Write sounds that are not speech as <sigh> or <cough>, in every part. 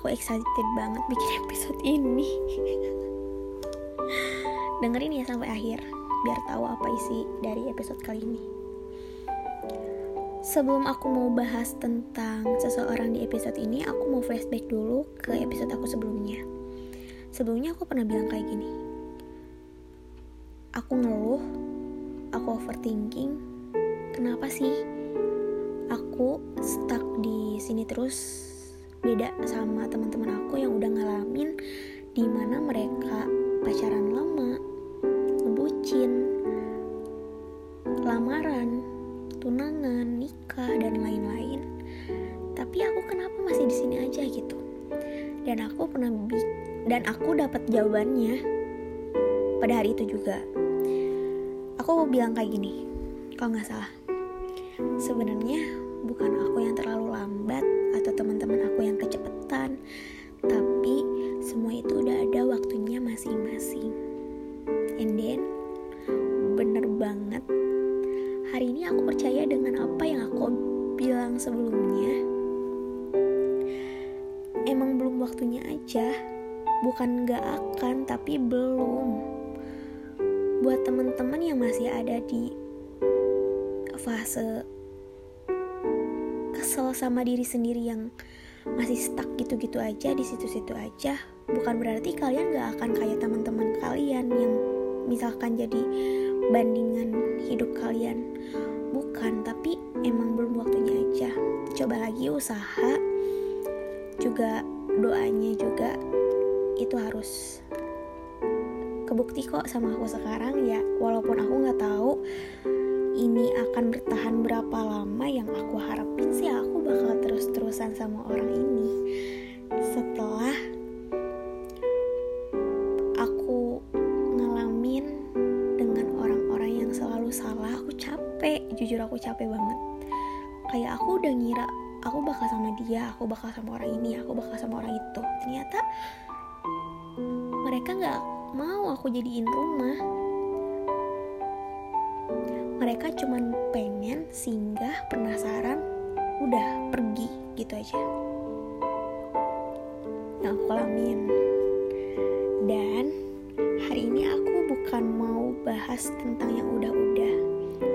aku excited banget bikin episode ini. <laughs> Dengerin ya sampai akhir biar tahu apa isi dari episode kali ini. Sebelum aku mau bahas tentang seseorang di episode ini aku mau flashback dulu ke episode aku sebelumnya. Sebelumnya aku pernah bilang kayak gini. Aku ngeluh aku overthinking kenapa sih aku stuck di sini terus beda sama teman-teman aku yang udah ngalamin di mana mereka pacaran lama ngebucin lamaran tunangan nikah dan lain-lain. Tapi aku kenapa masih di sini aja gitu? Dan aku pernah dan aku dapat jawabannya pada hari itu juga. Aku bilang kayak gini kalau nggak salah. Sebenarnya bukan aku yang terlalu lambat atau teman-teman aku yang kecepatan tapi semua itu udah ada waktunya masing-masing. And then bener banget. Hari ini aku percaya dengan apa yang aku bilang sebelumnya. Emang belum waktunya aja. Bukan gak akan tapi belum. Buat teman-teman yang masih ada di fase kesel sama diri sendiri yang masih stuck gitu-gitu aja di situ-situ aja. Bukan berarti kalian gak akan kayak teman-teman kalian yang misalkan jadi bandingan hidup kalian. Bukan tapi emang belum waktunya aja. Coba lagi usaha. Juga doanya juga itu harus kebukti kok sama aku sekarang ya. Walaupun aku nggak tahu ini akan bertahan berapa lama yang aku harapin sih aku bakal terus-terusan sama orang ini. Setelah aku ngalamin dengan orang-orang yang selalu salah aku capek jujur aku capek banget. Kayak aku udah ngira aku bakal sama dia aku bakal sama orang ini aku bakal sama orang itu. Ternyata mereka nggak mau aku jadiin rumah mereka cuman pengen singgah penasaran udah pergi gitu aja. Yang aku alamin. Dan hari ini aku bukan mau bahas tentang yang udah-udah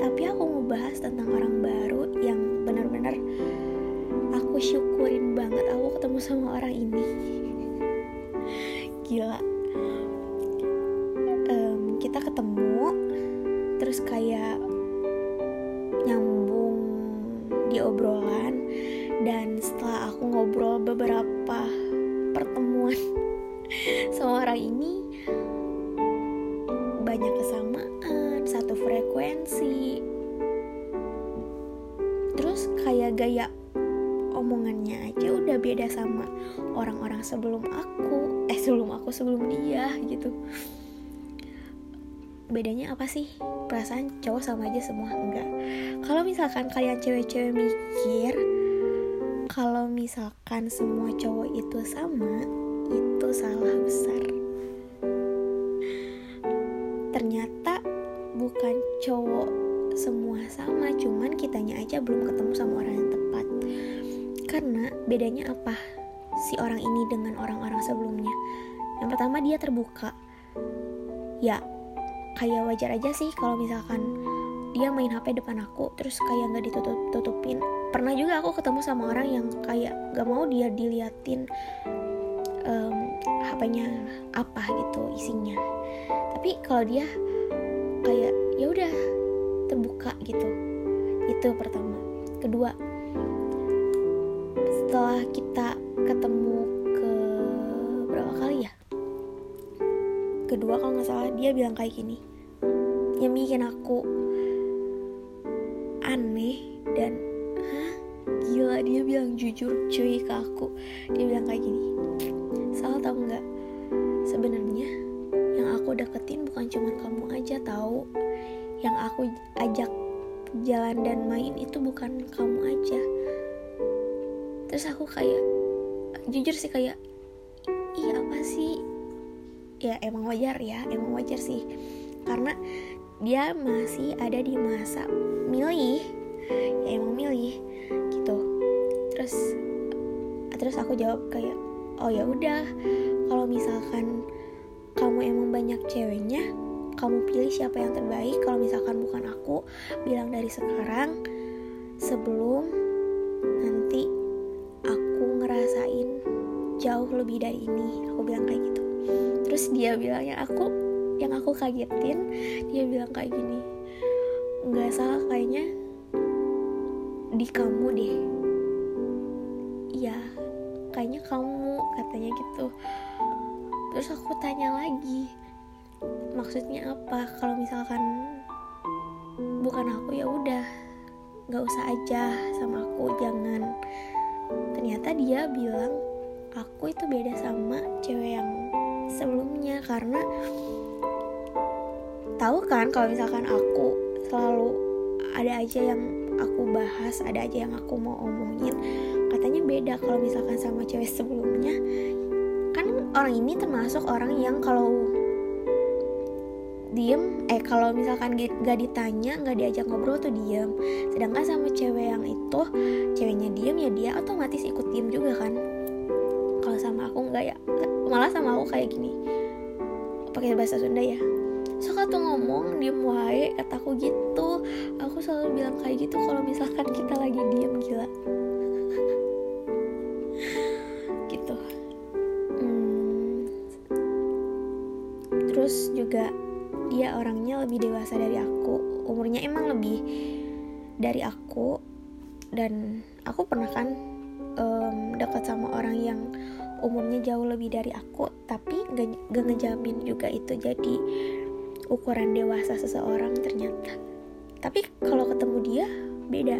tapi aku mau bahas tentang orang baru yang benar-benar aku syukurin banget aku ketemu sama orang ini. <laughs> Gila. Um, kita ketemu terus kayak nyambung di obrolan dan setelah aku ngobrol beberapa pertemuan <laughs> sama orang ini banyak kesamaan satu frekuensi. Terus kayak gaya omongannya aja udah beda sama orang-orang sebelum aku eh sebelum aku sebelum dia gitu. Bedanya apa sih perasaan cowok sama aja semua enggak. Kalau misalkan kalian cewek-cewek mikir kalau misalkan semua cowok itu sama itu salah besar. Ternyata bukan cowok semua sama cuman kitanya aja belum ketemu sama orang yang tepat. Karena bedanya apa? Si orang ini dengan orang-orang sebelumnya. Yang pertama dia terbuka. Ya kayak wajar aja sih kalau misalkan dia main HP depan aku terus kayak nggak ditutup tutupin. Pernah juga aku ketemu sama orang yang kayak gak mau dia diliatin um, HP-nya apa gitu isinya. Tapi kalau dia kayak ya udah terbuka gitu. Itu pertama. Kedua setelah kita kedua kalau nggak salah dia bilang kayak gini. Yang bikin aku aneh dan gila dia bilang jujur cuy ke aku. Dia bilang kayak gini salah tau nggak? Sebenarnya yang aku deketin bukan cuma kamu aja tahu yang aku ajak jalan dan main itu bukan kamu aja. Terus aku kayak jujur sih kayak iya apa sih ya emang wajar ya emang wajar sih. Karena dia masih ada di masa milih ya emang milih gitu. Terus terus aku jawab kayak oh ya udah kalau misalkan kamu emang banyak ceweknya kamu pilih siapa yang terbaik. Kalau misalkan bukan aku bilang dari sekarang sebelum nanti aku ngerasain jauh lebih dari ini. Aku bilang kayak gitu terus dia bilang yang aku yang aku kagetin dia bilang kayak gini nggak salah kayaknya di kamu deh. Iya kayaknya kamu katanya gitu. Terus aku tanya lagi maksudnya apa? Kalau misalkan bukan aku ya udah nggak usah aja sama aku jangan. Ternyata dia bilang aku itu beda sama cewek yang sebelumnya karena tahu kan kalau misalkan aku selalu ada aja yang aku bahas ada aja yang aku mau omongin katanya beda kalau misalkan sama cewek sebelumnya. Kan orang ini termasuk orang yang kalau diem eh kalau misalkan gak ditanya nggak diajak ngobrol tuh diem. Sedangkan sama cewek yang itu ceweknya diem ya dia otomatis ikut diem juga kan aku nggak ya malah sama aku kayak gini. Pakai bahasa Sunda ya. Suka tuh ngomong diem wae kataku gitu. Aku selalu bilang kayak gitu kalau misalkan kita lagi diem gila. <laughs> Gitu. Hmm. terus juga dia orangnya lebih dewasa dari aku. Umurnya emang lebih dari aku. Dan aku pernah kan um, dekat sama orang yang umurnya jauh lebih dari aku tapi gak, gak ngejamin juga itu jadi ukuran dewasa seseorang ternyata. Tapi kalau ketemu dia beda.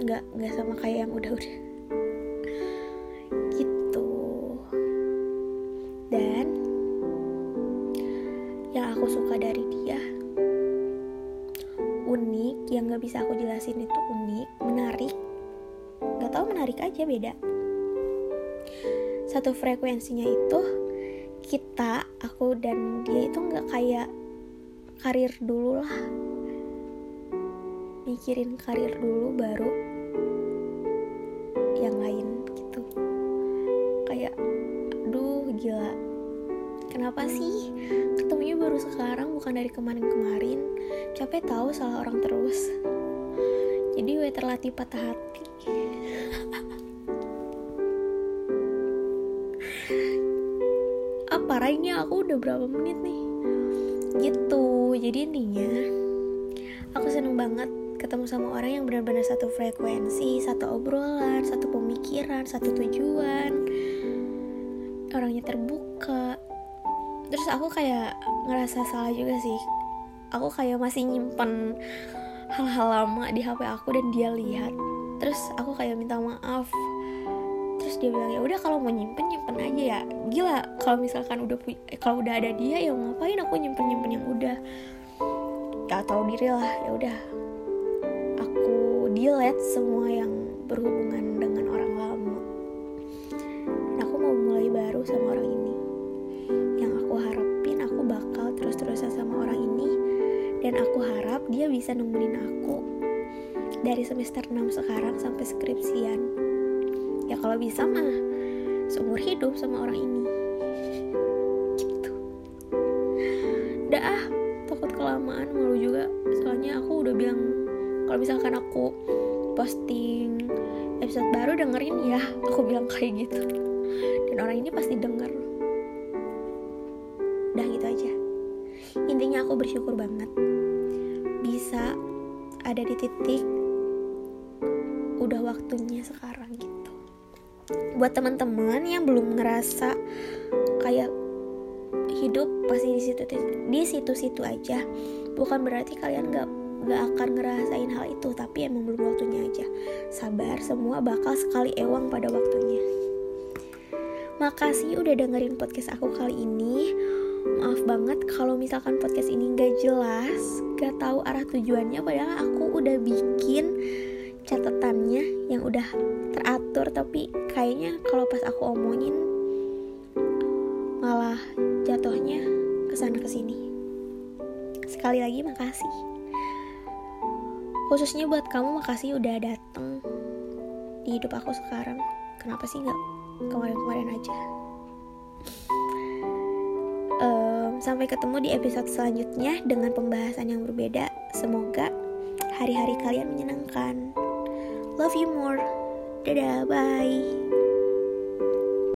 Nggak nggak sama kayak yang udah-udah gitu. Dan yang aku suka dari dia unik yang nggak bisa aku jelasin itu unik menarik. Nggak tahu menarik aja beda satu frekuensinya itu kita aku dan dia itu nggak kayak karir dulu lah. Mikirin karir dulu baru yang lain gitu. Kayak aduh gila kenapa sih? Ketemunya baru sekarang bukan dari kemarin-kemarin. Capek tahu salah orang terus. Jadi gue terlatih patah hati <laughs> apa rainya aku udah berapa menit nih? Gitu jadi intinya aku seneng banget ketemu sama orang yang benar-benar satu frekuensi satu obrolan satu pemikiran satu tujuan. Orangnya terbuka. Terus aku kayak ngerasa salah juga sih. Aku kayak masih nyimpen hal-hal lama di HP aku dan dia lihat. Terus aku kayak minta maaf. Terus dia bilang ya udah kalau mau nyimpen nyimpen aja ya gila kalau misalkan udah kalau udah ada dia ya ngapain aku nyimpen nyimpen yang udah gak tahu diri lah ya udah. Aku delete semua yang berhubungan dengan orang lama. Dan aku mau mulai baru sama orang ini. Yang aku harapin aku bakal terus-terusan sama orang ini dan aku harap dia bisa nemenin aku dari semester 6 sekarang sampai skripsian. Ya kalau bisa mah seumur hidup sama orang ini. Gitu. Dah ah takut kelamaan malu juga. Soalnya aku udah bilang kalau misalkan aku posting episode baru dengerin ya aku bilang kayak gitu. Dan orang ini pasti denger. Udah gitu aja. Intinya aku bersyukur banget. Bisa ada di titik udah waktunya sekarang gitu buat teman-teman yang belum ngerasa kayak hidup pasti di situ di situ-situ aja. Bukan berarti kalian gak gak akan ngerasain hal itu tapi emang belum waktunya aja. Sabar semua bakal sekali ewang pada waktunya. Makasih udah dengerin podcast aku kali ini. Maaf banget kalau misalkan podcast ini gak jelas gak tahu arah tujuannya padahal aku udah bikin catatannya yang udah teratur tapi kayaknya kalau pas aku omongin malah jatuhnya ke sana ke sini. Sekali lagi makasih. Khususnya buat kamu makasih udah dateng di hidup aku sekarang. Kenapa sih nggak kemarin-kemarin aja? Um, sampai ketemu di episode selanjutnya dengan pembahasan yang berbeda. Semoga hari-hari kalian menyenangkan love you more. Dadah bye